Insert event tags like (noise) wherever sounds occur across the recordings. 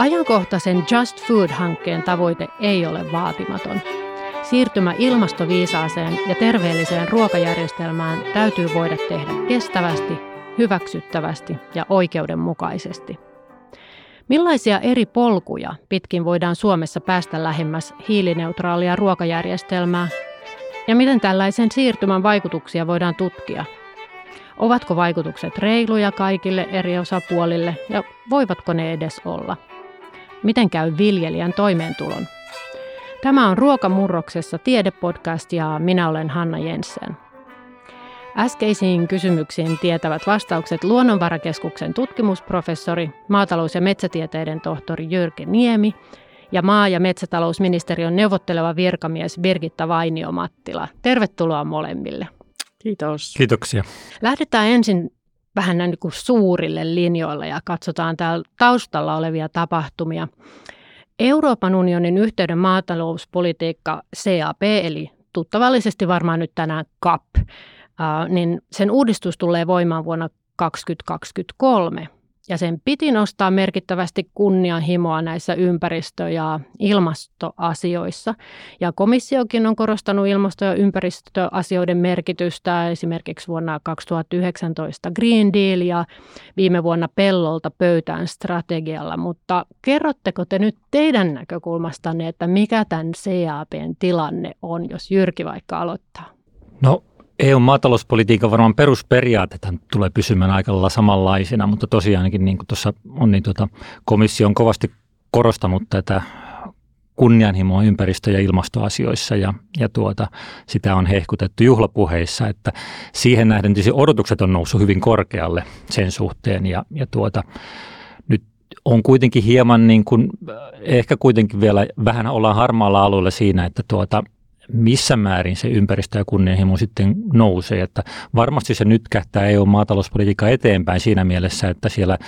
Ajankohtaisen Just Food-hankkeen tavoite ei ole vaatimaton. Siirtymä ilmastoviisaaseen ja terveelliseen ruokajärjestelmään täytyy voida tehdä kestävästi, hyväksyttävästi ja oikeudenmukaisesti. Millaisia eri polkuja pitkin voidaan Suomessa päästä lähemmäs hiilineutraalia ruokajärjestelmää ja miten tällaisen siirtymän vaikutuksia voidaan tutkia? Ovatko vaikutukset reiluja kaikille eri osapuolille ja voivatko ne edes olla? Miten käy viljelijän toimeentulon? Tämä on Ruokamurroksessa tiedepodcast ja minä olen Hanna Jensen. Äskeisiin kysymyksiin tietävät vastaukset Luonnonvarakeskuksen tutkimusprofessori, maatalous- ja metsätieteiden tohtori Jyrki Niemi ja maa- ja metsätalousministeriön neuvotteleva virkamies Birgitta Vainio-Mattila. Tervetuloa molemmille. Kiitos. Kiitoksia. Lähdetään ensin vähän näin niin kuin suurille linjoille ja katsotaan täällä taustalla olevia tapahtumia. Euroopan unionin yhteyden maatalouspolitiikka CAP, eli tuttavallisesti varmaan nyt tänään CAP, niin sen uudistus tulee voimaan vuonna 2023 ja sen piti nostaa merkittävästi kunnianhimoa näissä ympäristö- ja ilmastoasioissa. Ja komissiokin on korostanut ilmasto- ja ympäristöasioiden merkitystä esimerkiksi vuonna 2019 Green Deal ja viime vuonna pellolta pöytään strategialla. Mutta kerrotteko te nyt teidän näkökulmastanne, että mikä tämän CAPn tilanne on, jos Jyrki vaikka aloittaa? No EU-maatalouspolitiikan varmaan perusperiaatteet tulee pysymään aika lailla samanlaisina, mutta tosiaankin niin kuin tuossa on, niin tuota, komissio on kovasti korostanut tätä kunnianhimoa ympäristö- ja ilmastoasioissa ja, ja tuota, sitä on hehkutettu juhlapuheissa, että siihen nähden tietysti odotukset on noussut hyvin korkealle sen suhteen ja, ja tuota, nyt on kuitenkin hieman niin kuin, ehkä kuitenkin vielä vähän ollaan harmaalla alueella siinä, että tuota, missä määrin se ympäristö- ja kunnianhimo sitten nousee. Että varmasti se nyt kähtää EU-maatalouspolitiikka eteenpäin siinä mielessä, että siellä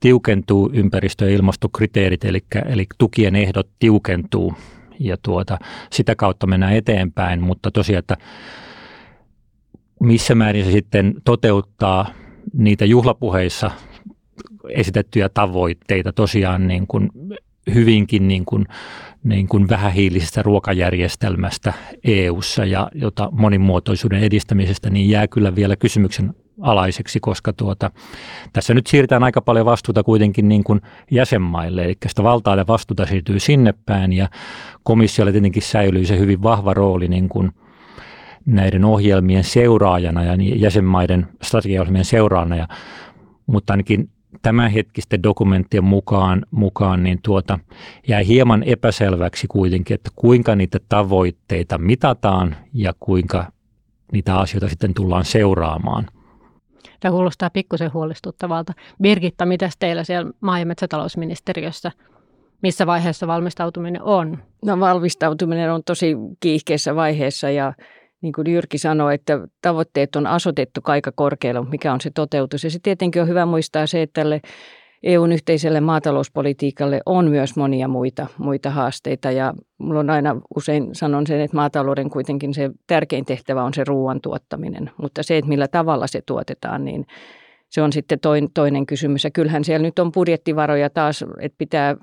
tiukentuu ympäristö- ja ilmastokriteerit, eli, eli tukien ehdot tiukentuu ja tuota, sitä kautta mennään eteenpäin, mutta tosiaan, että missä määrin se sitten toteuttaa niitä juhlapuheissa esitettyjä tavoitteita tosiaan niin kuin hyvinkin niin kuin niin kuin vähähiilisestä ruokajärjestelmästä EU:ssa ja jota monimuotoisuuden edistämisestä, niin jää kyllä vielä kysymyksen alaiseksi, koska tuota, tässä nyt siirretään aika paljon vastuuta kuitenkin niin kuin jäsenmaille, eli sitä valtaa ja vastuuta siirtyy sinne päin ja komissiolle tietenkin säilyy se hyvin vahva rooli niin kuin näiden ohjelmien seuraajana ja jäsenmaiden strategiaohjelmien seuraajana, mutta ainakin tämänhetkisten dokumenttien mukaan, mukaan niin tuota, jäi hieman epäselväksi kuitenkin, että kuinka niitä tavoitteita mitataan ja kuinka niitä asioita sitten tullaan seuraamaan. Tämä kuulostaa pikkusen huolestuttavalta. Birgitta, mitä teillä siellä maa- ja metsätalousministeriössä, missä vaiheessa valmistautuminen on? No valmistautuminen on tosi kiihkeässä vaiheessa ja niin kuin Jyrki sanoi, että tavoitteet on asetettu aika korkealle, mikä on se toteutus. Ja se tietenkin on hyvä muistaa se, että tälle EUn yhteiselle maatalouspolitiikalle on myös monia muita, muita haasteita ja mulla on aina usein sanon sen, että maatalouden kuitenkin se tärkein tehtävä on se ruoan tuottaminen, mutta se, että millä tavalla se tuotetaan, niin se on sitten toinen kysymys. Ja kyllähän siellä nyt on budjettivaroja taas, että pitää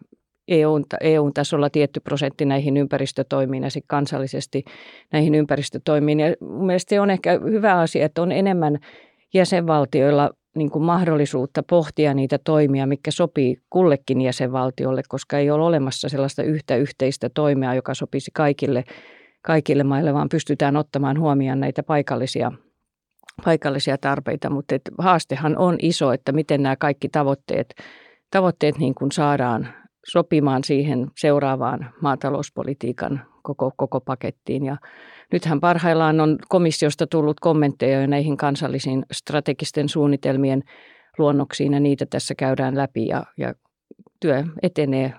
EUn, EUn tasolla tietty prosentti näihin ympäristötoimiin ja sitten kansallisesti näihin ympäristötoimiin. Ja mielestäni se on ehkä hyvä asia, että on enemmän jäsenvaltioilla niin kuin mahdollisuutta pohtia niitä toimia, mikä sopii kullekin jäsenvaltiolle, koska ei ole olemassa sellaista yhtä yhteistä toimia, joka sopisi kaikille, kaikille maille, vaan pystytään ottamaan huomioon näitä paikallisia, paikallisia tarpeita. Mutta et haastehan on iso, että miten nämä kaikki tavoitteet, tavoitteet niin kuin saadaan sopimaan siihen seuraavaan maatalouspolitiikan koko, koko pakettiin. Ja nythän parhaillaan on komissiosta tullut kommentteja näihin kansallisiin strategisten suunnitelmien luonnoksiin ja niitä tässä käydään läpi ja, ja työ etenee.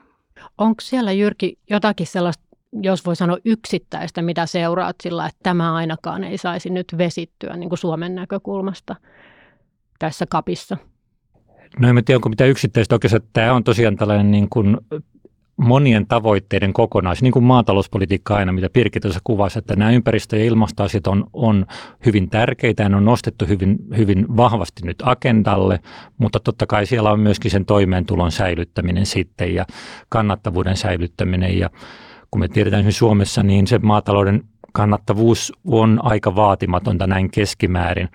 Onko siellä Jyrki jotakin sellaista, jos voi sanoa yksittäistä, mitä seuraat sillä, että tämä ainakaan ei saisi nyt vesittyä niin kuin Suomen näkökulmasta tässä kapissa? No en tiedä, onko mitään yksittäistä. Oikeastaan. Tämä on tosiaan tällainen niin kuin monien tavoitteiden kokonaisuus, niin kuin maatalouspolitiikka aina, mitä Pirkki tuossa kuvasi, että nämä ympäristö- ja ilmastoasiat on, on hyvin tärkeitä ne on nostettu hyvin, hyvin vahvasti nyt agendalle, mutta totta kai siellä on myöskin sen toimeentulon säilyttäminen sitten ja kannattavuuden säilyttäminen. Ja kun me tiedetään esimerkiksi Suomessa, niin se maatalouden kannattavuus on aika vaatimatonta näin keskimäärin,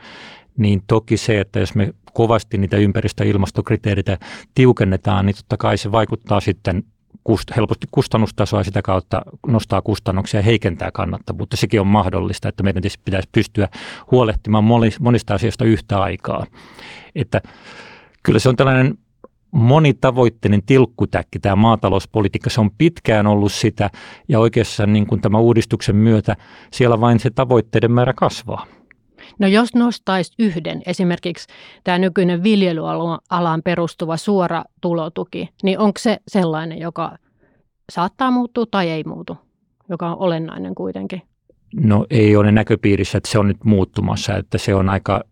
niin toki se, että jos me kovasti niitä ympäristö- ja ilmastokriteereitä tiukennetaan, niin totta kai se vaikuttaa sitten kust, helposti kustannustasoa ja sitä kautta nostaa kustannuksia ja heikentää kannattavuutta. Sekin on mahdollista, että meidän pitäisi pystyä huolehtimaan monista asioista yhtä aikaa. Että kyllä se on tällainen monitavoitteinen tilkkutäkki tämä maatalouspolitiikka. Se on pitkään ollut sitä ja oikeastaan niin kuin tämän uudistuksen myötä siellä vain se tavoitteiden määrä kasvaa. No jos nostaisi yhden, esimerkiksi tämä nykyinen viljelyalaan perustuva suora tulotuki, niin onko se sellainen, joka saattaa muuttua tai ei muutu, joka on olennainen kuitenkin? No ei ole näköpiirissä, että se on nyt muuttumassa, että se on aika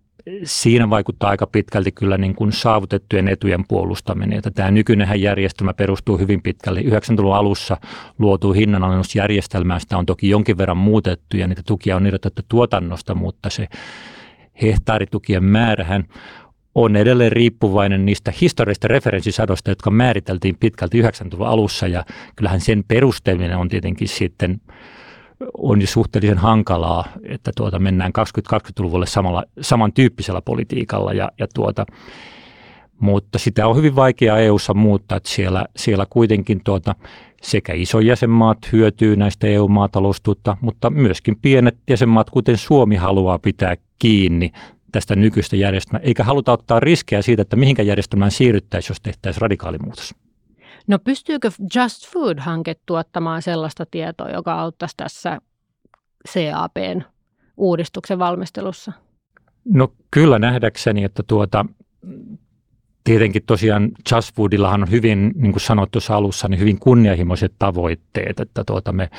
siinä vaikuttaa aika pitkälti kyllä niin kuin saavutettujen etujen puolustaminen. Että tämä nykyinen järjestelmä perustuu hyvin pitkälle. 90-luvun alussa luotu hinnanalennusjärjestelmää, sitä on toki jonkin verran muutettu ja niitä tukia on irrotettu tuotannosta, mutta se hehtaaritukien määrähän on edelleen riippuvainen niistä historiallisista referenssisadoista, jotka määriteltiin pitkälti 90-luvun alussa ja kyllähän sen perusteleminen on tietenkin sitten on jo suhteellisen hankalaa, että tuota mennään 2020-luvulle samalla, samantyyppisellä politiikalla ja, ja tuota, mutta sitä on hyvin vaikea EU-ssa muuttaa, että siellä, siellä kuitenkin tuota, sekä iso jäsenmaat hyötyy näistä EU-maataloustutta, mutta myöskin pienet jäsenmaat, kuten Suomi, haluaa pitää kiinni tästä nykyistä järjestelmää, eikä haluta ottaa riskejä siitä, että mihinkä järjestelmään siirryttäisiin, jos tehtäisiin radikaalimuutos. No pystyykö Just Food-hanke tuottamaan sellaista tietoa, joka auttaisi tässä CAPn uudistuksen valmistelussa? No kyllä nähdäkseni, että tuota, tietenkin tosiaan Just Foodillahan on hyvin, niin kuin sanottu tuossa alussa, niin hyvin kunnianhimoiset tavoitteet, että tuota, me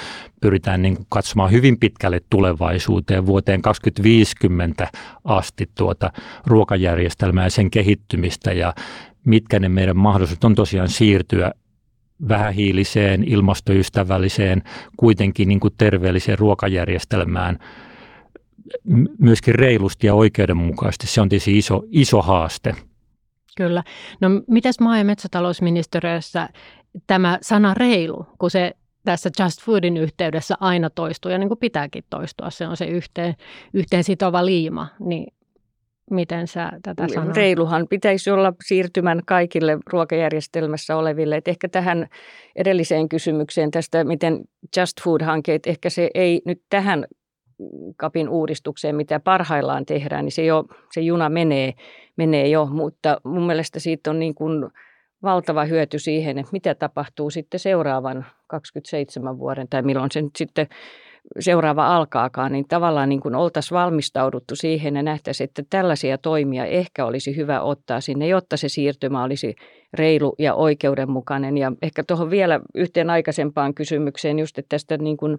pyritään niin kuin katsomaan hyvin pitkälle tulevaisuuteen vuoteen 2050 asti tuota ruokajärjestelmää ja sen kehittymistä ja mitkä ne meidän mahdollisuudet on tosiaan siirtyä vähähiiliseen, ilmastoystävälliseen, kuitenkin niin kuin terveelliseen ruokajärjestelmään myöskin reilusti ja oikeudenmukaisesti. Se on tietysti iso, iso haaste. Kyllä. No mitäs maa- ja metsätalousministeriössä tämä sana reilu, kun se tässä Just Foodin yhteydessä aina toistuu ja niin kuin pitääkin toistua, se on se yhteen, yhteen sitova liima, niin Miten sä tätä sanoit? Reiluhan pitäisi olla siirtymän kaikille ruokajärjestelmässä oleville. Et ehkä tähän edelliseen kysymykseen tästä, miten Just Food-hankkeet, ehkä se ei nyt tähän kapin uudistukseen, mitä parhaillaan tehdään, niin se, jo, se juna menee, menee jo, mutta mun mielestä siitä on niin kuin valtava hyöty siihen, että mitä tapahtuu sitten seuraavan 27 vuoden tai milloin se nyt sitten seuraava alkaakaan, niin tavallaan niin oltaisiin valmistauduttu siihen ja nähtäisiin, että tällaisia toimia ehkä olisi hyvä ottaa sinne, jotta se siirtymä olisi reilu ja oikeudenmukainen. Ja ehkä tuohon vielä yhteen aikaisempaan kysymykseen just että tästä niin kuin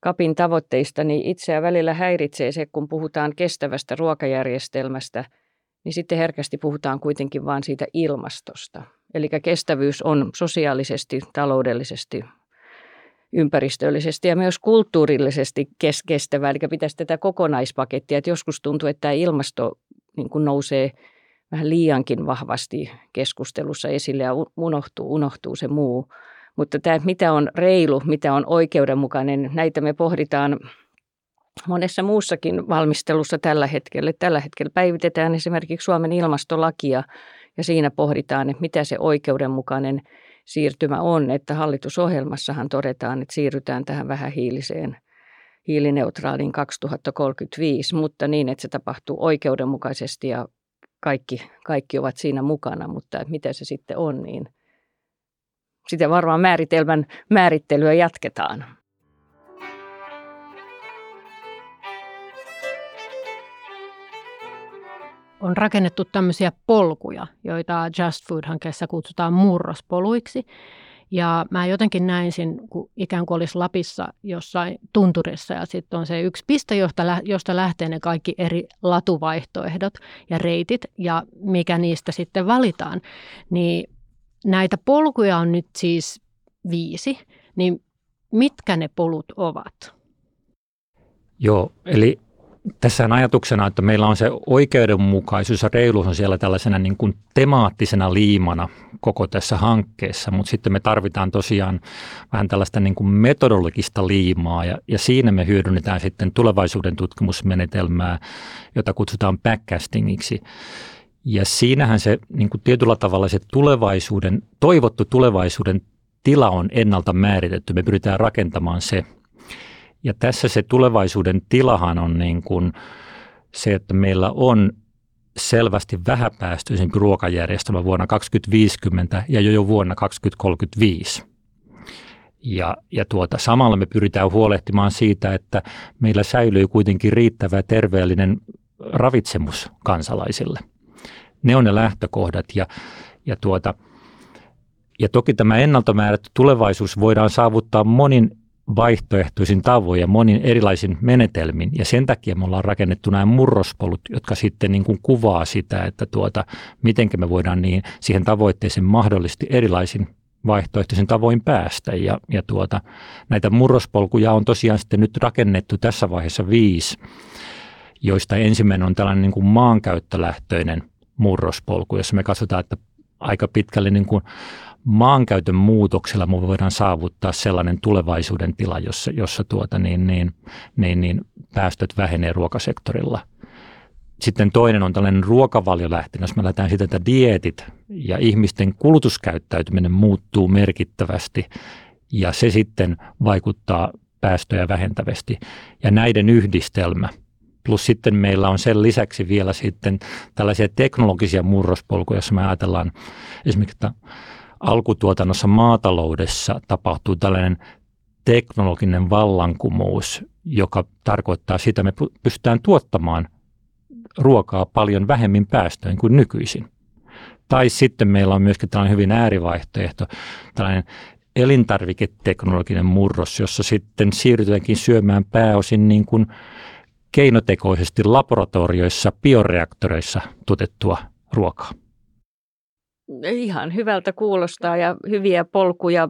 kapin tavoitteista, niin itseä välillä häiritsee se, kun puhutaan kestävästä ruokajärjestelmästä, niin sitten herkästi puhutaan kuitenkin vain siitä ilmastosta. Eli kestävyys on sosiaalisesti, taloudellisesti, ympäristöllisesti ja myös kulttuurillisesti kestävä. Eli pitäisi tätä kokonaispakettia, että joskus tuntuu, että tämä ilmasto niin kuin nousee vähän liiankin vahvasti keskustelussa esille ja unohtuu, unohtuu se muu. Mutta tämä, mitä on reilu, mitä on oikeudenmukainen, näitä me pohditaan monessa muussakin valmistelussa tällä hetkellä. Tällä hetkellä päivitetään esimerkiksi Suomen ilmastolakia ja siinä pohditaan, että mitä se oikeudenmukainen siirtymä on, että hallitusohjelmassahan todetaan, että siirrytään tähän vähähiiliseen hiilineutraaliin 2035, mutta niin, että se tapahtuu oikeudenmukaisesti ja kaikki, kaikki ovat siinä mukana, mutta mitä se sitten on, niin sitä varmaan määritelmän määrittelyä jatketaan. On rakennettu tämmöisiä polkuja, joita Just Food-hankkeessa kutsutaan murrospoluiksi. Ja mä jotenkin näin sen, kun ikään kuin olisi Lapissa jossain tunturissa ja sitten on se yksi piste, josta, lähtee ne kaikki eri latuvaihtoehdot ja reitit ja mikä niistä sitten valitaan. Niin näitä polkuja on nyt siis viisi, niin mitkä ne polut ovat? Joo, eli tässä on ajatuksena, että meillä on se oikeudenmukaisuus ja reiluus on siellä tällaisena niin kuin temaattisena liimana koko tässä hankkeessa, mutta sitten me tarvitaan tosiaan vähän tällaista niin kuin metodologista liimaa ja, ja siinä me hyödynnetään sitten tulevaisuuden tutkimusmenetelmää, jota kutsutaan backcastingiksi. Ja siinähän se niin kuin tietyllä tavalla se tulevaisuuden, toivottu tulevaisuuden tila on ennalta määritetty. Me pyritään rakentamaan se – ja tässä se tulevaisuuden tilahan on niin kuin se, että meillä on selvästi vähäpäästöisempi ruokajärjestelmä vuonna 2050 ja jo jo vuonna 2035. Ja, ja tuota, samalla me pyritään huolehtimaan siitä, että meillä säilyy kuitenkin riittävä terveellinen ravitsemus kansalaisille. Ne on ne lähtökohdat ja, ja, tuota, ja toki tämä ennalta määrätty tulevaisuus voidaan saavuttaa monin vaihtoehtoisin tavoin ja monin erilaisin menetelmin. Ja sen takia me ollaan rakennettu nämä murrospolut, jotka sitten niin kuin kuvaa sitä, että tuota, miten me voidaan niin, siihen tavoitteeseen mahdollisesti erilaisin vaihtoehtoisin tavoin päästä. Ja, ja tuota, näitä murrospolkuja on tosiaan sitten nyt rakennettu tässä vaiheessa viisi, joista ensimmäinen on tällainen niin kuin maankäyttölähtöinen murrospolku, jossa me katsotaan, että aika pitkälle niin kuin maankäytön muutoksella me voidaan saavuttaa sellainen tulevaisuuden tila, jossa, jossa tuota, niin, niin, niin, niin päästöt vähenee ruokasektorilla. Sitten toinen on tällainen ruokavaliolähtöinen, jos me lähdetään siitä, että dietit ja ihmisten kulutuskäyttäytyminen muuttuu merkittävästi ja se sitten vaikuttaa päästöjä vähentävästi. Ja näiden yhdistelmä – Plus sitten meillä on sen lisäksi vielä sitten tällaisia teknologisia murrospolkuja, jos me ajatellaan esimerkiksi, että alkutuotannossa maataloudessa tapahtuu tällainen teknologinen vallankumous, joka tarkoittaa sitä, että me pystytään tuottamaan ruokaa paljon vähemmin päästöin kuin nykyisin. Tai sitten meillä on myöskin tällainen hyvin äärivaihtoehto, tällainen elintarviketeknologinen murros, jossa sitten siirrytäänkin syömään pääosin niin kuin keinotekoisesti laboratorioissa, bioreaktoreissa tuotettua ruokaa. Ihan hyvältä kuulostaa ja hyviä polkuja.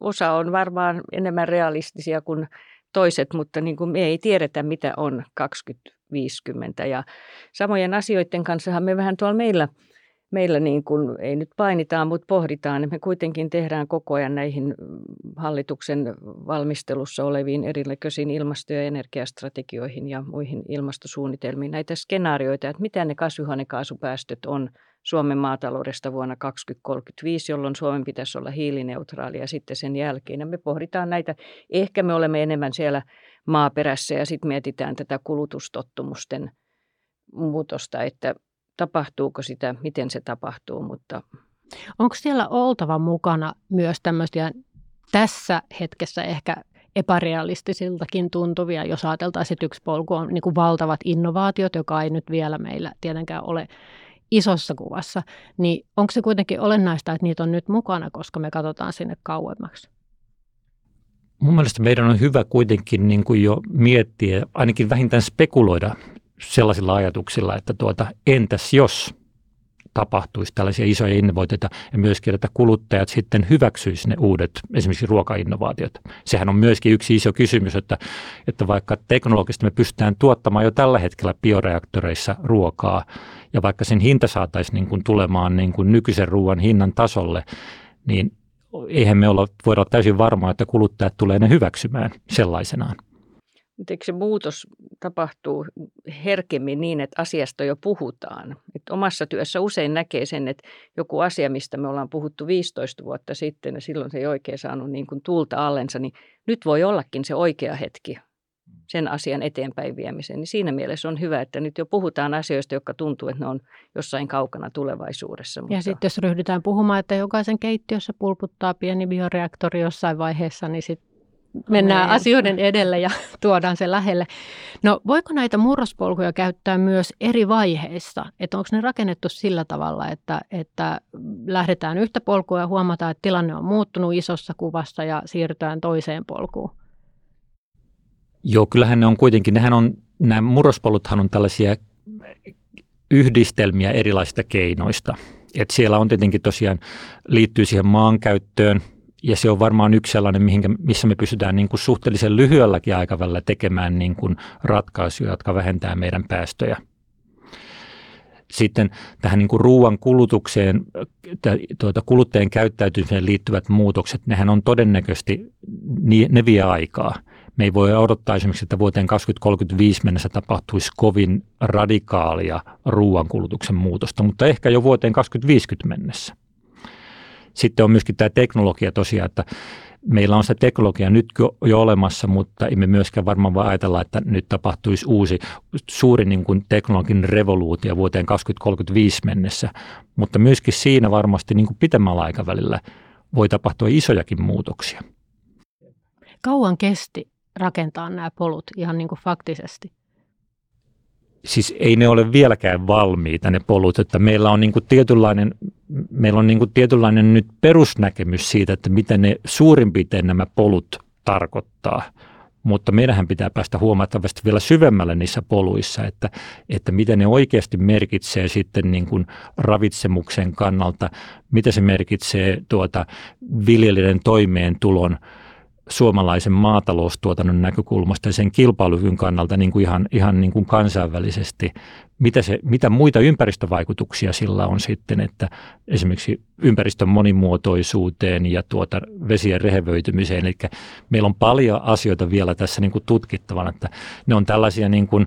Osa on varmaan enemmän realistisia kuin toiset, mutta niin kuin me ei tiedetä, mitä on 2050. Ja samojen asioiden kanssa me vähän tuolla meillä – meillä niin kuin, ei nyt painitaan, mutta pohditaan. Me kuitenkin tehdään koko ajan näihin hallituksen valmistelussa oleviin erinäköisiin ilmasto- ja energiastrategioihin ja muihin ilmastosuunnitelmiin näitä skenaarioita, että mitä ne kasvihuonekaasupäästöt on Suomen maataloudesta vuonna 2035, jolloin Suomen pitäisi olla hiilineutraali ja sitten sen jälkeen. Ja me pohditaan näitä, ehkä me olemme enemmän siellä maaperässä ja sitten mietitään tätä kulutustottumusten muutosta, että tapahtuuko sitä, miten se tapahtuu, mutta... Onko siellä oltava mukana myös tämmöisiä tässä hetkessä ehkä epärealistisiltakin tuntuvia, jos ajateltaisiin, että yksi polku on niin kuin valtavat innovaatiot, joka ei nyt vielä meillä tietenkään ole isossa kuvassa, niin onko se kuitenkin olennaista, että niitä on nyt mukana, koska me katsotaan sinne kauemmaksi? Mun mielestä meidän on hyvä kuitenkin niin kuin jo miettiä, ainakin vähintään spekuloida sellaisilla ajatuksilla, että tuota, entäs jos tapahtuisi tällaisia isoja innovaatioita ja myöskin, että kuluttajat sitten hyväksyisivät ne uudet esimerkiksi ruokainnovaatiot. Sehän on myöskin yksi iso kysymys, että, että vaikka teknologisesti me pystytään tuottamaan jo tällä hetkellä bioreaktoreissa ruokaa ja vaikka sen hinta saataisiin niin kuin tulemaan niin kuin nykyisen ruoan hinnan tasolle, niin eihän me olla, voida olla täysin varmaa, että kuluttajat tulee ne hyväksymään sellaisenaan. Mutta eikö se muutos tapahtuu herkemmin niin, että asiasta jo puhutaan? Et omassa työssä usein näkee sen, että joku asia, mistä me ollaan puhuttu 15 vuotta sitten ja silloin se ei oikein saanut niin kuin tuulta allensa, niin nyt voi ollakin se oikea hetki sen asian eteenpäin viemiseen. Niin siinä mielessä on hyvä, että nyt jo puhutaan asioista, jotka tuntuu, että ne on jossain kaukana tulevaisuudessa. Mutta... Ja sitten jos ryhdytään puhumaan, että jokaisen keittiössä pulputtaa pieni bioreaktori jossain vaiheessa, niin sitten mennään Näin. asioiden edelle ja (laughs) tuodaan se lähelle. No voiko näitä murrospolkuja käyttää myös eri vaiheissa? Että onko ne rakennettu sillä tavalla, että, että lähdetään yhtä polkua ja huomataan, että tilanne on muuttunut isossa kuvassa ja siirrytään toiseen polkuun? Joo, kyllähän ne on kuitenkin, nehän on, nämä murrospoluthan on tällaisia yhdistelmiä erilaisista keinoista. Et siellä on tietenkin tosiaan, liittyy siihen maankäyttöön, ja se on varmaan yksi sellainen, mihinkä, missä me pystytään niin kuin suhteellisen lyhyelläkin aikavälillä tekemään niin kuin ratkaisuja, jotka vähentää meidän päästöjä. Sitten tähän niin kuin ruoan kulutukseen, tuota, kuluttajien käyttäytymiseen liittyvät muutokset, nehän on todennäköisesti, ne vie aikaa. Me ei voi odottaa esimerkiksi, että vuoteen 2035 mennessä tapahtuisi kovin radikaalia ruoankulutuksen muutosta, mutta ehkä jo vuoteen 2050 mennessä. Sitten on myöskin tämä teknologia tosiaan, että meillä on se teknologia nyt jo olemassa, mutta emme myöskään varmaan voi ajatella, että nyt tapahtuisi uusi suuri niin kuin teknologinen revoluutio vuoteen 2035 mennessä, mutta myöskin siinä varmasti niin kuin pitemmällä aikavälillä voi tapahtua isojakin muutoksia. Kauan kesti rakentaa nämä polut ihan niin kuin faktisesti? Siis ei ne ole vieläkään valmiita ne polut, että meillä on niin kuin tietynlainen, meillä on niin kuin tietynlainen nyt perusnäkemys siitä, että mitä ne suurin piirtein nämä polut tarkoittaa. Mutta meidän pitää päästä huomattavasti vielä syvemmälle niissä poluissa, että, että mitä ne oikeasti merkitsee sitten niin kuin ravitsemuksen kannalta, mitä se merkitsee tuota viljelijän toimeentulon suomalaisen maataloustuotannon näkökulmasta ja sen kilpailukyvyn kannalta niin kuin ihan, ihan niin kuin kansainvälisesti, mitä, se, mitä muita ympäristövaikutuksia sillä on sitten, että esimerkiksi ympäristön monimuotoisuuteen ja tuota vesien rehevöitymiseen. Eli meillä on paljon asioita vielä tässä niin kuin tutkittavana, että ne on tällaisia niin kuin,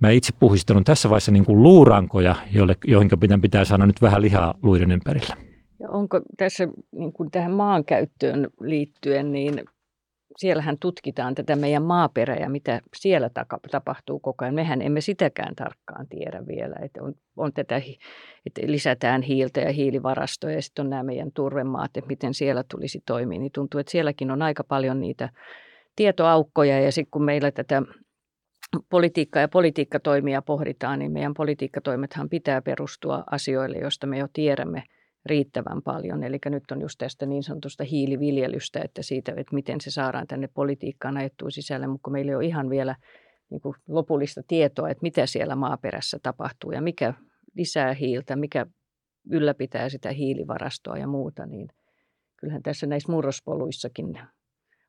Mä itse puhistelun tässä vaiheessa niin kuin luurankoja, joille, joihin pitää, pitää saada nyt vähän lihaa luiden ympärillä. Ja onko tässä niin kuin tähän maankäyttöön liittyen, niin siellähän tutkitaan tätä meidän maaperää ja mitä siellä tapahtuu koko ajan. Mehän emme sitäkään tarkkaan tiedä vielä. Että on, on tätä, että lisätään hiiltä ja hiilivarastoja ja sitten on nämä meidän turvemaat, että miten siellä tulisi toimia. Niin tuntuu, että sielläkin on aika paljon niitä tietoaukkoja ja sitten kun meillä tätä politiikkaa ja politiikkatoimia pohditaan, niin meidän politiikkatoimethan pitää perustua asioille, joista me jo tiedämme – riittävän paljon. Eli nyt on just tästä niin sanotusta hiiliviljelystä, että siitä, että miten se saadaan tänne politiikkaan ajettua sisälle, mutta meillä ei ole ihan vielä niin kuin lopullista tietoa, että mitä siellä maaperässä tapahtuu ja mikä lisää hiiltä, mikä ylläpitää sitä hiilivarastoa ja muuta, niin kyllähän tässä näissä murrospoluissakin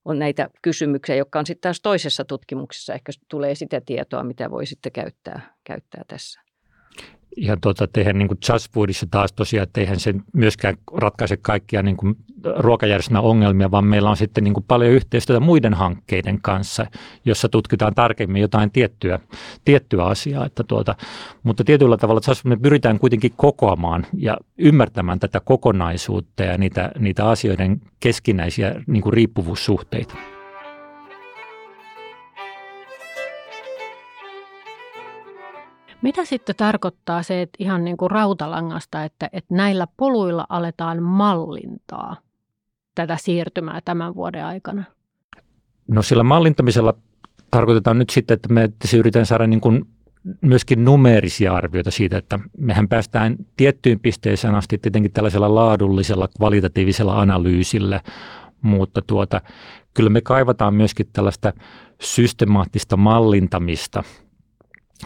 on näitä kysymyksiä, jotka on sitten taas toisessa tutkimuksessa. Ehkä tulee sitä tietoa, mitä voi sitten käyttää, käyttää tässä ja tuota, tehdä niin kuin Just Foodissa taas tosiaan, että eihän se myöskään ratkaise kaikkia niin kuin ruokajärjestelmän ongelmia, vaan meillä on sitten niin kuin paljon yhteistyötä muiden hankkeiden kanssa, jossa tutkitaan tarkemmin jotain tiettyä, tiettyä asiaa. Että tuota, mutta tietyllä tavalla Just me pyritään kuitenkin kokoamaan ja ymmärtämään tätä kokonaisuutta ja niitä, niitä asioiden keskinäisiä niin kuin riippuvuussuhteita. Mitä sitten tarkoittaa se, että ihan niin kuin rautalangasta, että, että näillä poluilla aletaan mallintaa tätä siirtymää tämän vuoden aikana? No sillä mallintamisella tarkoitetaan nyt sitten, että me yritetään saada niin kuin myöskin numeerisia arvioita siitä, että mehän päästään tiettyyn pisteeseen asti tietenkin tällaisella laadullisella, kvalitatiivisella analyysillä, mutta tuota, kyllä me kaivataan myöskin tällaista systemaattista mallintamista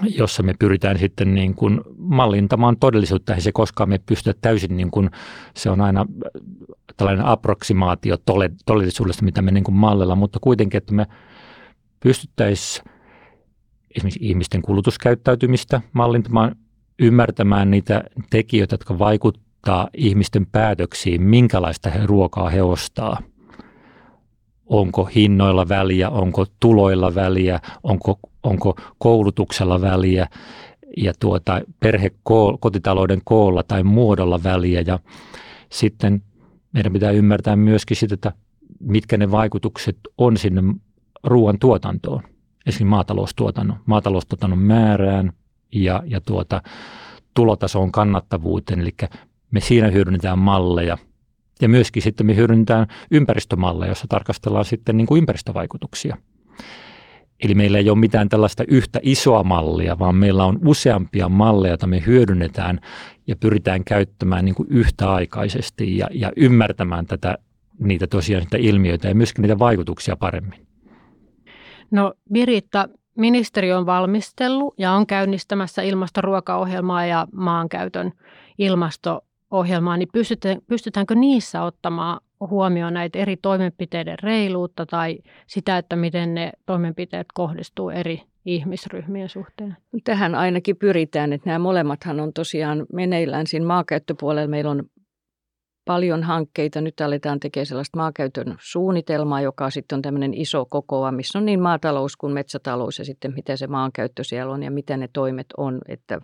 jossa me pyritään sitten niin kuin mallintamaan todellisuutta. Ei se koskaan me pystytä täysin, niin kuin, se on aina tällainen approksimaatio todellisuudesta, mitä me niin kuin mallilla, mutta kuitenkin, että me pystyttäisiin esimerkiksi ihmisten kulutuskäyttäytymistä mallintamaan, ymmärtämään niitä tekijöitä, jotka vaikuttaa ihmisten päätöksiin, minkälaista he ruokaa he ostaa – onko hinnoilla väliä, onko tuloilla väliä, onko, onko koulutuksella väliä ja tuota, perhe kotitalouden koolla tai muodolla väliä. Ja sitten meidän pitää ymmärtää myöskin sitä, että mitkä ne vaikutukset on sinne ruoan tuotantoon, esimerkiksi maataloustuotannon, maataloustuotannon määrään ja, ja tuota, tulotason kannattavuuteen. Eli me siinä hyödynnetään malleja – ja myöskin sitten me hyödynnetään ympäristömalleja, jossa tarkastellaan sitten niin kuin ympäristövaikutuksia. Eli meillä ei ole mitään tällaista yhtä isoa mallia, vaan meillä on useampia malleja, joita me hyödynnetään ja pyritään käyttämään niin kuin yhtäaikaisesti ja, ja ymmärtämään tätä, niitä tosiaan niitä ilmiöitä ja myöskin niitä vaikutuksia paremmin. No Biritta, ministeri on valmistellut ja on käynnistämässä ilmastoruokaohjelmaa ja maankäytön ilmasto ohjelmaa, niin pystytään, pystytäänkö niissä ottamaan huomioon näitä eri toimenpiteiden reiluutta tai sitä, että miten ne toimenpiteet kohdistuu eri ihmisryhmien suhteen? Tähän ainakin pyritään, että nämä molemmathan on tosiaan meneillään siinä maakäyttöpuolella. Meillä on paljon hankkeita. Nyt aletaan tekemään sellaista maakäytön suunnitelmaa, joka sitten on tämmöinen iso kokoa, missä on niin maatalous kuin metsätalous ja sitten miten se maankäyttö siellä on ja mitä ne toimet on, että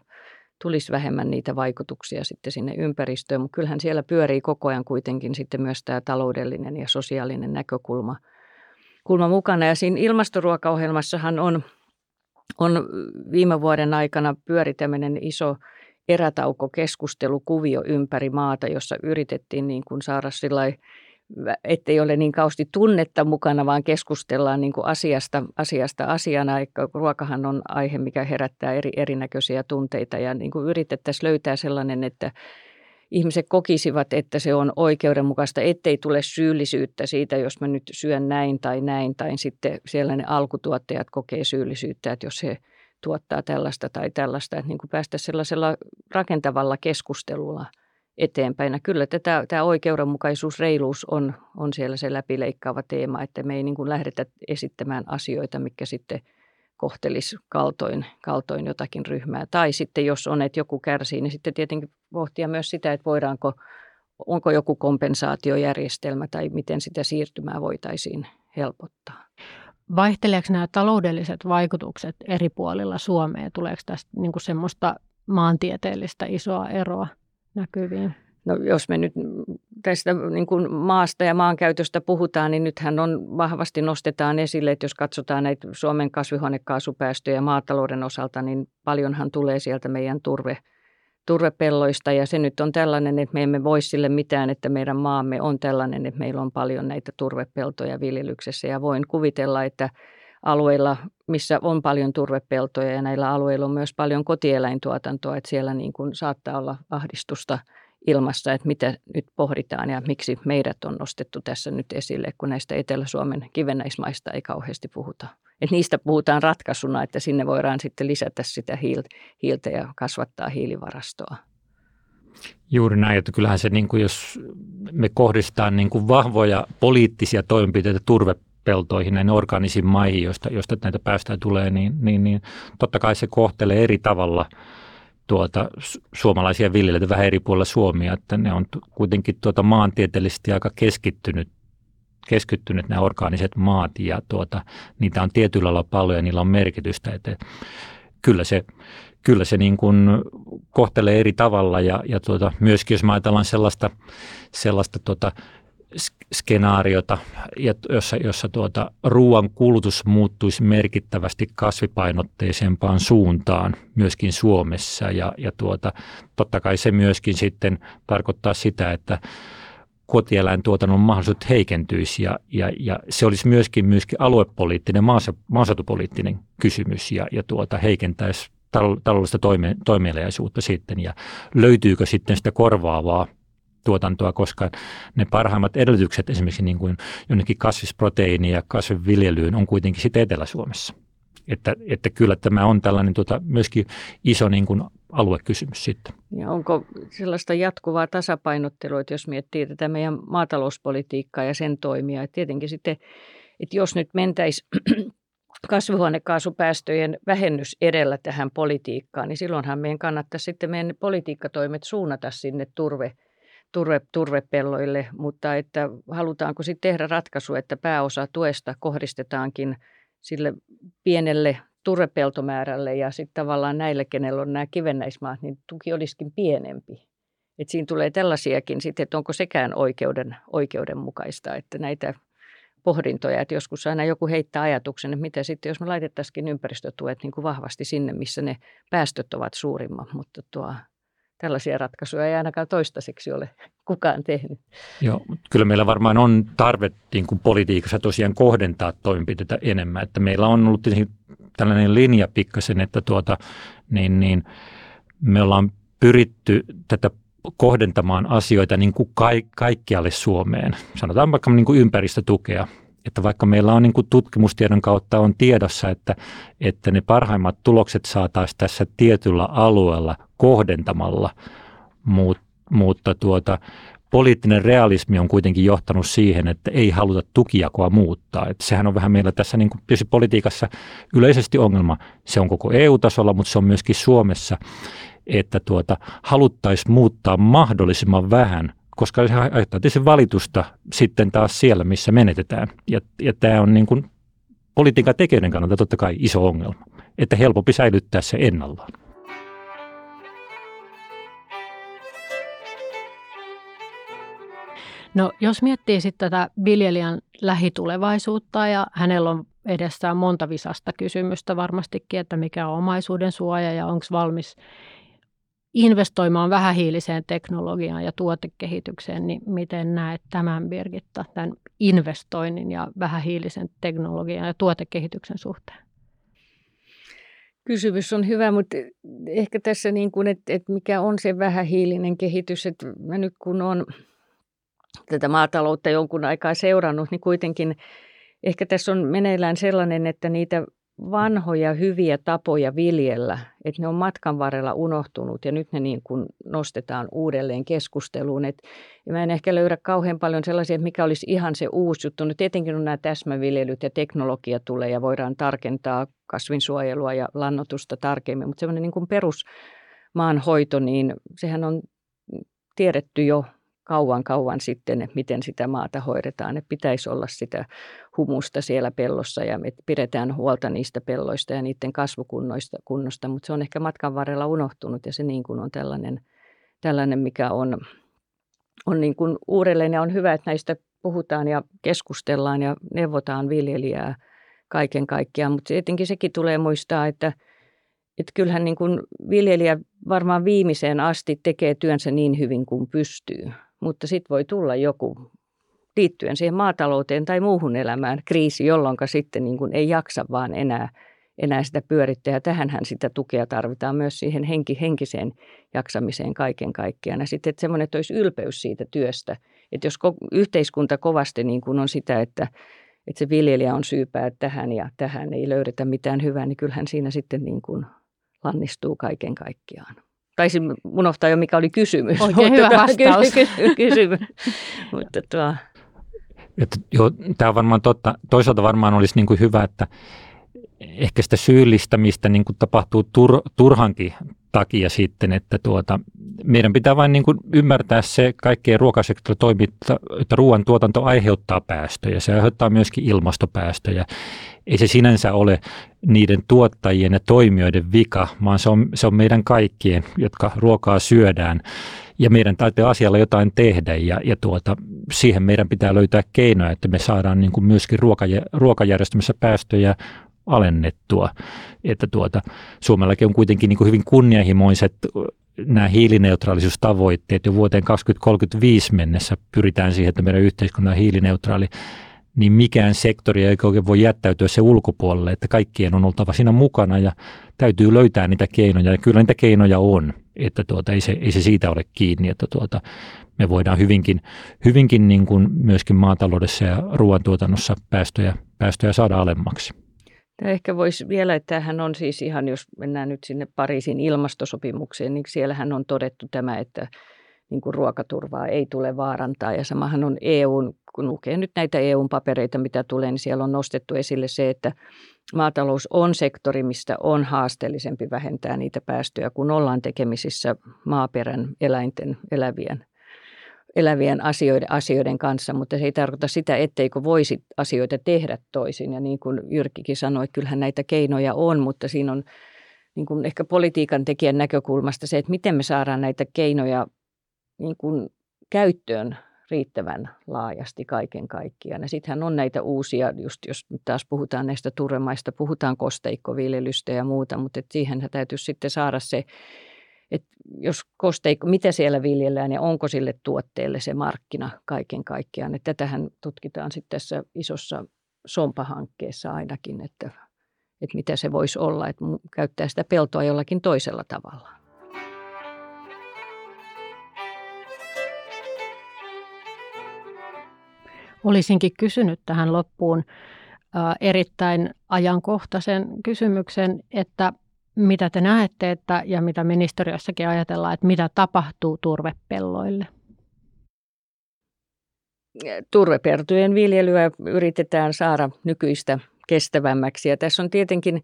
tulisi vähemmän niitä vaikutuksia sitten sinne ympäristöön. Mutta kyllähän siellä pyörii koko ajan kuitenkin sitten myös tämä taloudellinen ja sosiaalinen näkökulma kulma mukana. Ja siinä ilmastoruokaohjelmassahan on, on viime vuoden aikana pyöri tämmöinen iso – erätaukokeskustelukuvio ympäri maata, jossa yritettiin niin kuin saada sillai, ettei ole niin kausti tunnetta mukana, vaan keskustellaan niin kuin asiasta, asiasta asiana. Ruokahan on aihe, mikä herättää eri, erinäköisiä tunteita. Ja niin kuin yritettäisiin löytää sellainen, että ihmiset kokisivat, että se on oikeudenmukaista, ettei tule syyllisyyttä siitä, jos mä nyt syön näin tai näin, tai sitten siellä ne alkutuottajat kokee syyllisyyttä, että jos he tuottaa tällaista tai tällaista, että niin kuin päästä sellaisella rakentavalla keskustelulla eteenpäin. Ja kyllä tätä, tämä oikeudenmukaisuus, reiluus on, on siellä se läpileikkaava teema, että me ei niin kuin lähdetä esittämään asioita, mikä sitten kohtelisi kaltoin, kaltoin jotakin ryhmää. Tai sitten jos on, että joku kärsii, niin sitten tietenkin pohtia myös sitä, että voidaanko, onko joku kompensaatiojärjestelmä tai miten sitä siirtymää voitaisiin helpottaa. Vaihteleeko nämä taloudelliset vaikutukset eri puolilla Suomea? Tuleeko tästä niin kuin semmoista maantieteellistä isoa eroa näkyviin? No jos me nyt tästä niin kuin maasta ja maankäytöstä puhutaan, niin nythän on vahvasti nostetaan esille, että jos katsotaan näitä Suomen kasvihuonekaasupäästöjä maatalouden osalta, niin paljonhan tulee sieltä meidän turve, turvepelloista ja se nyt on tällainen, että me emme voi sille mitään, että meidän maamme on tällainen, että meillä on paljon näitä turvepeltoja viljelyksessä ja voin kuvitella, että alueilla, missä on paljon turvepeltoja ja näillä alueilla on myös paljon kotieläintuotantoa, että siellä niin kuin saattaa olla ahdistusta ilmassa, että mitä nyt pohditaan ja miksi meidät on nostettu tässä nyt esille, kun näistä Etelä-Suomen kivennäismaista ei kauheasti puhuta että niistä puhutaan ratkaisuna, että sinne voidaan sitten lisätä sitä hiiltä ja kasvattaa hiilivarastoa. Juuri näin, että kyllähän se, niin kuin jos me kohdistaan niin kuin vahvoja poliittisia toimenpiteitä turvepeltoihin, näihin orgaanisiin maihin, joista, joista näitä päästöjä tulee, niin, niin, niin totta kai se kohtelee eri tavalla tuota, suomalaisia viljelijöitä vähän eri puolilla Suomia, että ne on kuitenkin tuota maantieteellisesti aika keskittynyt keskittynyt nämä orgaaniset maat ja tuota, niitä on tietyllä lailla paljon ja niillä on merkitystä. Että kyllä se, kyllä se niin kuin kohtelee eri tavalla ja, ja tuota, myöskin jos me ajatellaan sellaista, sellaista tuota, skenaariota, jossa, jossa tuota, ruoan kulutus muuttuisi merkittävästi kasvipainotteisempaan suuntaan myöskin Suomessa. Ja, ja tuota, totta kai se myöskin sitten tarkoittaa sitä, että kotieläintuotannon mahdollisuudet heikentyisi ja, ja, ja se olisi myöskin, myöskin aluepoliittinen, maaseutupoliittinen kysymys ja, ja tuota, heikentäisi taloudellista toime, toimeliaisuutta sitten ja löytyykö sitten sitä korvaavaa tuotantoa, koska ne parhaimmat edellytykset esimerkiksi niin kuin jonnekin kasvisproteiini ja kasviviljelyyn on kuitenkin sitten Etelä-Suomessa. Että, että kyllä tämä on tällainen tuota, myöskin iso niin kuin aluekysymys sitten. Ja onko sellaista jatkuvaa tasapainottelua, että jos miettii tätä meidän maatalouspolitiikkaa ja sen toimia, että tietenkin sitten, että jos nyt mentäisiin (clears throat) kasvihuonekaasupäästöjen vähennys edellä tähän politiikkaan, niin silloinhan meidän kannattaisi sitten meidän politiikkatoimet suunnata sinne turve, turve, turvepelloille, mutta että halutaanko sitten tehdä ratkaisu, että pääosa tuesta kohdistetaankin sille pienelle turvepeltomäärälle ja sitten tavallaan näille, kenellä on nämä kivennäismaat, niin tuki olisikin pienempi. Et siinä tulee tällaisiakin sitten, että onko sekään oikeuden, oikeudenmukaista, että näitä pohdintoja, että joskus aina joku heittää ajatuksen, että mitä sitten, jos me laitettaisiin ympäristötuet niin kuin vahvasti sinne, missä ne päästöt ovat suurimmat, mutta tuo, tällaisia ratkaisuja ei ainakaan toistaiseksi ole (laughs) kukaan tehnyt. Joo, kyllä meillä varmaan on tarve niin kuin politiikassa tosiaan kohdentaa toimenpiteitä enemmän, että meillä on ollut tällainen linja pikkasen, että tuota, niin, niin, me ollaan pyritty tätä kohdentamaan asioita niin kuin kaikkialle Suomeen. Sanotaan vaikka niin kuin ympäristötukea, että vaikka meillä on niin kuin tutkimustiedon kautta on tiedossa, että, että ne parhaimmat tulokset saataisiin tässä tietyllä alueella kohdentamalla, mutta, mutta tuota, poliittinen realismi on kuitenkin johtanut siihen, että ei haluta tukijakoa muuttaa. Että sehän on vähän meillä tässä niin kuin politiikassa yleisesti ongelma. Se on koko EU-tasolla, mutta se on myöskin Suomessa, että tuota, haluttaisiin muuttaa mahdollisimman vähän, koska se aiheuttaa tietysti valitusta sitten taas siellä, missä menetetään. Ja, ja tämä on niin kuin politiikan tekijöiden kannalta totta kai iso ongelma, että helpompi säilyttää se ennallaan. No jos miettii sitten tätä viljelijän lähitulevaisuutta ja hänellä on edessään monta visasta kysymystä varmastikin, että mikä on omaisuuden suoja ja onko valmis investoimaan vähähiiliseen teknologiaan ja tuotekehitykseen, niin miten näet tämän Birgitta, tämän investoinnin ja vähähiilisen teknologian ja tuotekehityksen suhteen? Kysymys on hyvä, mutta ehkä tässä niin kuin, että, että mikä on se vähähiilinen kehitys, että mä nyt kun on tätä maataloutta jonkun aikaa seurannut, niin kuitenkin ehkä tässä on meneillään sellainen, että niitä vanhoja hyviä tapoja viljellä, että ne on matkan varrella unohtunut ja nyt ne niin kuin nostetaan uudelleen keskusteluun. Et, mä en ehkä löydä kauhean paljon sellaisia, että mikä olisi ihan se uusi juttu. No tietenkin on nämä täsmäviljelyt ja teknologia tulee ja voidaan tarkentaa kasvinsuojelua ja lannotusta tarkemmin, mutta semmoinen niin perusmaanhoito, niin sehän on tiedetty jo kauan kauan sitten, että miten sitä maata hoidetaan. Että pitäisi olla sitä humusta siellä pellossa ja me pidetään huolta niistä pelloista ja niiden kasvukunnoista, kunnosta, mutta se on ehkä matkan varrella unohtunut ja se niin kuin on tällainen, tällainen mikä on, on niin kuin uudelleen ja on hyvä, että näistä puhutaan ja keskustellaan ja neuvotaan viljelijää kaiken kaikkiaan, mutta tietenkin sekin tulee muistaa, että että kyllähän niin kuin viljelijä varmaan viimeiseen asti tekee työnsä niin hyvin kuin pystyy. Mutta sitten voi tulla joku liittyen siihen maatalouteen tai muuhun elämään kriisi, jolloin sitten niin kuin ei jaksa vaan enää, enää sitä pyörittää. Tähänhän sitä tukea tarvitaan myös siihen henki, henkiseen jaksamiseen kaiken kaikkiaan. Ja sitten että semmoinen, että olisi ylpeys siitä työstä. Että jos yhteiskunta kovasti niin kuin on sitä, että, että se viljelijä on syypää tähän ja tähän ei löydetä mitään hyvää, niin kyllähän siinä sitten niin kuin lannistuu kaiken kaikkiaan taisin unohtaa jo, mikä oli kysymys. Oikein hyvä vastaus. kysymys. (laughs) Mutta tuo. Että, joo, tämä on varmaan totta. Toisaalta varmaan olisi niin kuin hyvä, että ehkä sitä syyllistämistä niin kuin tapahtuu tur, turhankin takia sitten, että tuota, meidän pitää vain niin kuin ymmärtää se kaikkeen ruokasektorilla toimii, että ruoantuotanto aiheuttaa päästöjä. Se aiheuttaa myöskin ilmastopäästöjä. Ei se sinänsä ole niiden tuottajien ja toimijoiden vika, vaan se on, se on meidän kaikkien, jotka ruokaa syödään. Ja meidän täytyy asialla jotain tehdä ja, ja tuota, siihen meidän pitää löytää keinoja, että me saadaan niin kuin myöskin ruokajärjestelmässä päästöjä alennettua. Että tuota, Suomellakin on kuitenkin niin kuin hyvin kunnianhimoiset nämä hiilineutraalisuustavoitteet jo vuoteen 2035 mennessä pyritään siihen, että meidän yhteiskunta on hiilineutraali, niin mikään sektori ei oikein voi jättäytyä se ulkopuolelle, että kaikkien on oltava siinä mukana ja täytyy löytää niitä keinoja ja kyllä niitä keinoja on, että tuota, ei, se, ei se siitä ole kiinni, että tuota, me voidaan hyvinkin, hyvinkin niin kuin myöskin maataloudessa ja ruoantuotannossa päästöjä, päästöjä saada alemmaksi. Tämä ehkä voisi vielä, että tämähän on siis ihan, jos mennään nyt sinne Pariisin ilmastosopimukseen, niin siellähän on todettu tämä, että niin kuin ruokaturvaa ei tule vaarantaa. Ja samahan on EUn, kun lukee nyt näitä EUn papereita, mitä tulee, niin siellä on nostettu esille se, että maatalous on sektori, mistä on haasteellisempi vähentää niitä päästöjä, kun ollaan tekemisissä maaperän, eläinten, elävien elävien asioiden, asioiden kanssa, mutta se ei tarkoita sitä, etteikö voisi asioita tehdä toisin. Ja niin kuin Jyrkkikin sanoi, kyllähän näitä keinoja on, mutta siinä on niin kuin ehkä politiikan tekijän näkökulmasta se, että miten me saadaan näitä keinoja niin kuin käyttöön riittävän laajasti kaiken kaikkiaan. Ja sittenhän on näitä uusia, just jos taas puhutaan näistä turremaista, puhutaan kosteikkoviljelystä ja muuta, mutta siihen täytyisi sitten saada se että jos kosteikko, mitä siellä viljellään ja onko sille tuotteelle se markkina kaiken kaikkiaan. Että tätähän tutkitaan sitten tässä isossa sompahankkeessa ainakin, että, että mitä se voisi olla, että käyttää sitä peltoa jollakin toisella tavalla. Olisinkin kysynyt tähän loppuun erittäin ajankohtaisen kysymyksen, että mitä te näette että, ja mitä ministeriössäkin ajatellaan, että mitä tapahtuu turvepelloille? turvepertujen viljelyä yritetään saada nykyistä kestävämmäksi. Ja tässä on tietenkin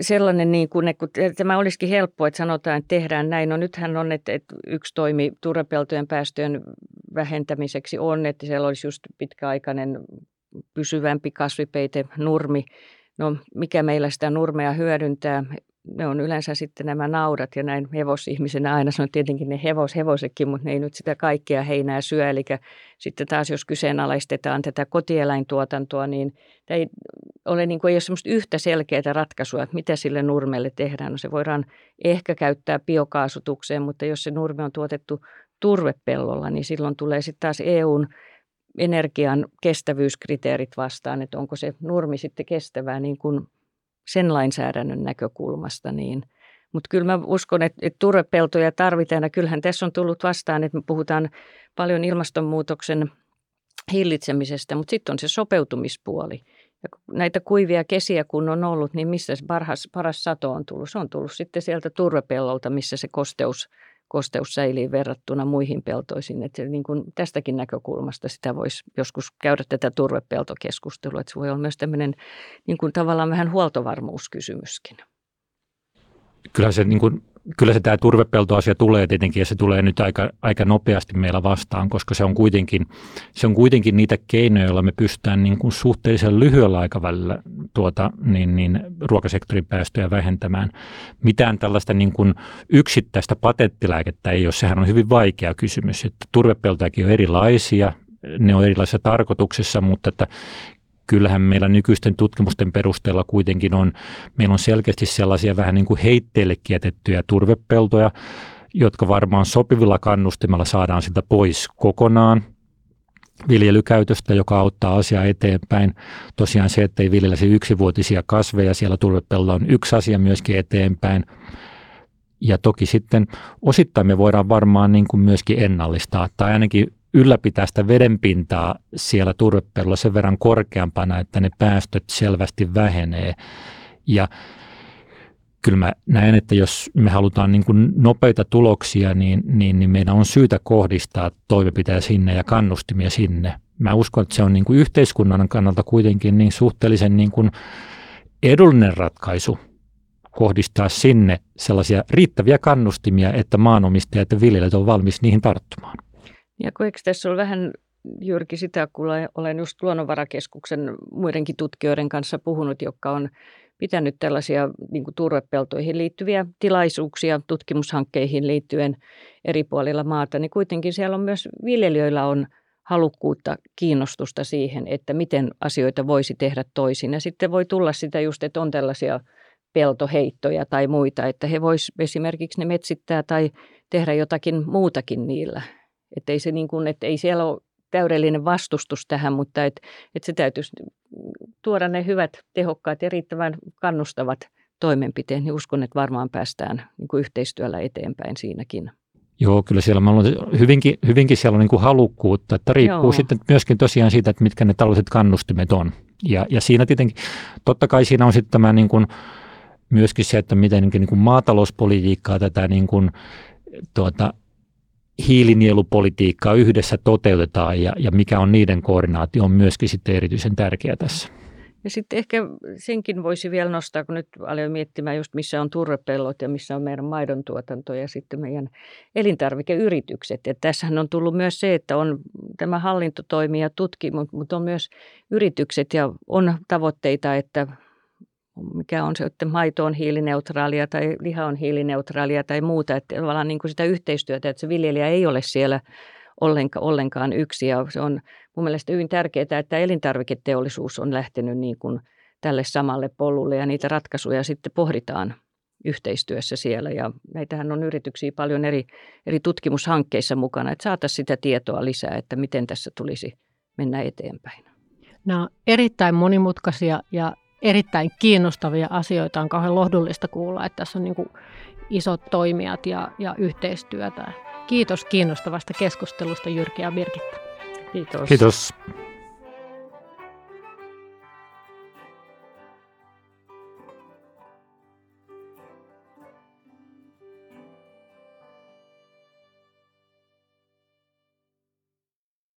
sellainen, niin kuin, että tämä olisikin helppo, että sanotaan, että tehdään näin. No nythän on, että, että yksi toimi turvepeltojen päästöjen vähentämiseksi on, että siellä olisi just pitkäaikainen pysyvämpi kasvipeite, nurmi. No mikä meillä sitä nurmea hyödyntää? ne on yleensä sitten nämä naudat ja näin hevosihmisenä aina sanon tietenkin ne hevos, hevosekin, mutta ne ei nyt sitä kaikkea heinää syö. Eli sitten taas jos kyseenalaistetaan tätä kotieläintuotantoa, niin ei ole, niin kuin, ei ole semmoista yhtä selkeää ratkaisua, että mitä sille nurmelle tehdään. No se voidaan ehkä käyttää biokaasutukseen, mutta jos se nurme on tuotettu turvepellolla, niin silloin tulee sitten taas EUn energian kestävyyskriteerit vastaan, että onko se nurmi sitten kestävää niin kuin sen lainsäädännön näkökulmasta. Niin. Mutta kyllä mä uskon, että, että turvepeltoja tarvitaan ja kyllähän tässä on tullut vastaan, että me puhutaan paljon ilmastonmuutoksen hillitsemisestä, mutta sitten on se sopeutumispuoli. Ja näitä kuivia kesiä kun on ollut, niin missä se paras, paras sato on tullut? Se on tullut sitten sieltä turvepellolta, missä se kosteus kosteus säilyy verrattuna muihin peltoisiin. Että niin kuin tästäkin näkökulmasta sitä voisi joskus käydä tätä turvepeltokeskustelua. Että se voi olla myös tämmöinen niin kuin tavallaan vähän huoltovarmuuskysymyskin. Kyllä se niin kuin kyllä se tämä turvepeltoasia tulee tietenkin ja se tulee nyt aika, aika nopeasti meillä vastaan, koska se on kuitenkin, se on kuitenkin niitä keinoja, joilla me pystytään niin kuin suhteellisen lyhyellä aikavälillä tuota, niin, niin, ruokasektorin päästöjä vähentämään. Mitään tällaista niin kuin yksittäistä patenttilääkettä ei ole, sehän on hyvin vaikea kysymys. Että turvepeltojakin on erilaisia, ne on erilaisessa tarkoituksessa, mutta että kyllähän meillä nykyisten tutkimusten perusteella kuitenkin on, meillä on selkeästi sellaisia vähän niin kuin heitteille kietettyjä turvepeltoja, jotka varmaan sopivilla kannustimella saadaan siltä pois kokonaan viljelykäytöstä, joka auttaa asiaa eteenpäin. Tosiaan se, että ei viljellä yksivuotisia kasveja, siellä turvepellolla on yksi asia myöskin eteenpäin. Ja toki sitten osittain me voidaan varmaan niin kuin myöskin ennallistaa tai ainakin ylläpitää sitä vedenpintaa siellä turvepellolla sen verran korkeampana, että ne päästöt selvästi vähenee. Ja kyllä mä näen, että jos me halutaan niin kuin nopeita tuloksia, niin, niin, niin meidän on syytä kohdistaa toimenpiteitä sinne ja kannustimia sinne. Mä uskon, että se on niin kuin yhteiskunnan kannalta kuitenkin niin suhteellisen niin kuin edullinen ratkaisu kohdistaa sinne sellaisia riittäviä kannustimia, että maanomistajat ja viljelijät on valmis niihin tarttumaan. Ja kun eikö tässä ole vähän Jyrki sitä, kun olen just Luonnonvarakeskuksen muidenkin tutkijoiden kanssa puhunut, jotka on pitänyt tällaisia niin turvepeltoihin liittyviä tilaisuuksia tutkimushankkeihin liittyen eri puolilla maata, niin kuitenkin siellä on myös viljelijöillä on halukkuutta, kiinnostusta siihen, että miten asioita voisi tehdä toisin. Ja sitten voi tulla sitä just, että on tällaisia peltoheittoja tai muita, että he vois esimerkiksi ne metsittää tai tehdä jotakin muutakin niillä että ei, se niin kuin, että ei siellä ole täydellinen vastustus tähän, mutta että, että se täytyisi tuoda ne hyvät, tehokkaat ja riittävän kannustavat toimenpiteet, niin uskon, että varmaan päästään niin kuin yhteistyöllä eteenpäin siinäkin. Joo, kyllä siellä on hyvinkin, hyvinkin siellä on niin kuin halukkuutta, että riippuu Joo. sitten myöskin tosiaan siitä, että mitkä ne taloudelliset kannustimet on. Ja, ja siinä tietenkin, totta kai siinä on sitten tämä niin kuin, myöskin se, että miten niin kuin maatalouspolitiikkaa tätä niin kuin, tuota, hiilinielupolitiikkaa yhdessä toteutetaan ja, ja mikä on niiden koordinaatio on myöskin sitten erityisen tärkeä tässä. Ja sitten ehkä senkin voisi vielä nostaa, kun nyt aloin miettimään just missä on turvepellot ja missä on meidän maidon tuotanto ja sitten meidän elintarvikeyritykset. Ja tässähän on tullut myös se, että on tämä hallintotoimi ja tutkimus, mutta on myös yritykset ja on tavoitteita, että mikä on se, että maito on hiilineutraalia tai liha on hiilineutraalia tai muuta. Että tavallaan niin kuin sitä yhteistyötä, että se viljelijä ei ole siellä ollenkaan, ollenkaan yksi. Ja se on mun mielestä hyvin tärkeää, että elintarviketeollisuus on lähtenyt niin kuin tälle samalle polulle ja niitä ratkaisuja sitten pohditaan yhteistyössä siellä. Ja näitähän on yrityksiä paljon eri, eri tutkimushankkeissa mukana, että saataisiin sitä tietoa lisää, että miten tässä tulisi mennä eteenpäin. Nämä on erittäin monimutkaisia ja erittäin kiinnostavia asioita. On kauhean lohdullista kuulla, että tässä on niin kuin isot toimijat ja, ja yhteistyötä. Kiitos kiinnostavasta keskustelusta Jyrki ja Birgitta. Kiitos. Kiitos.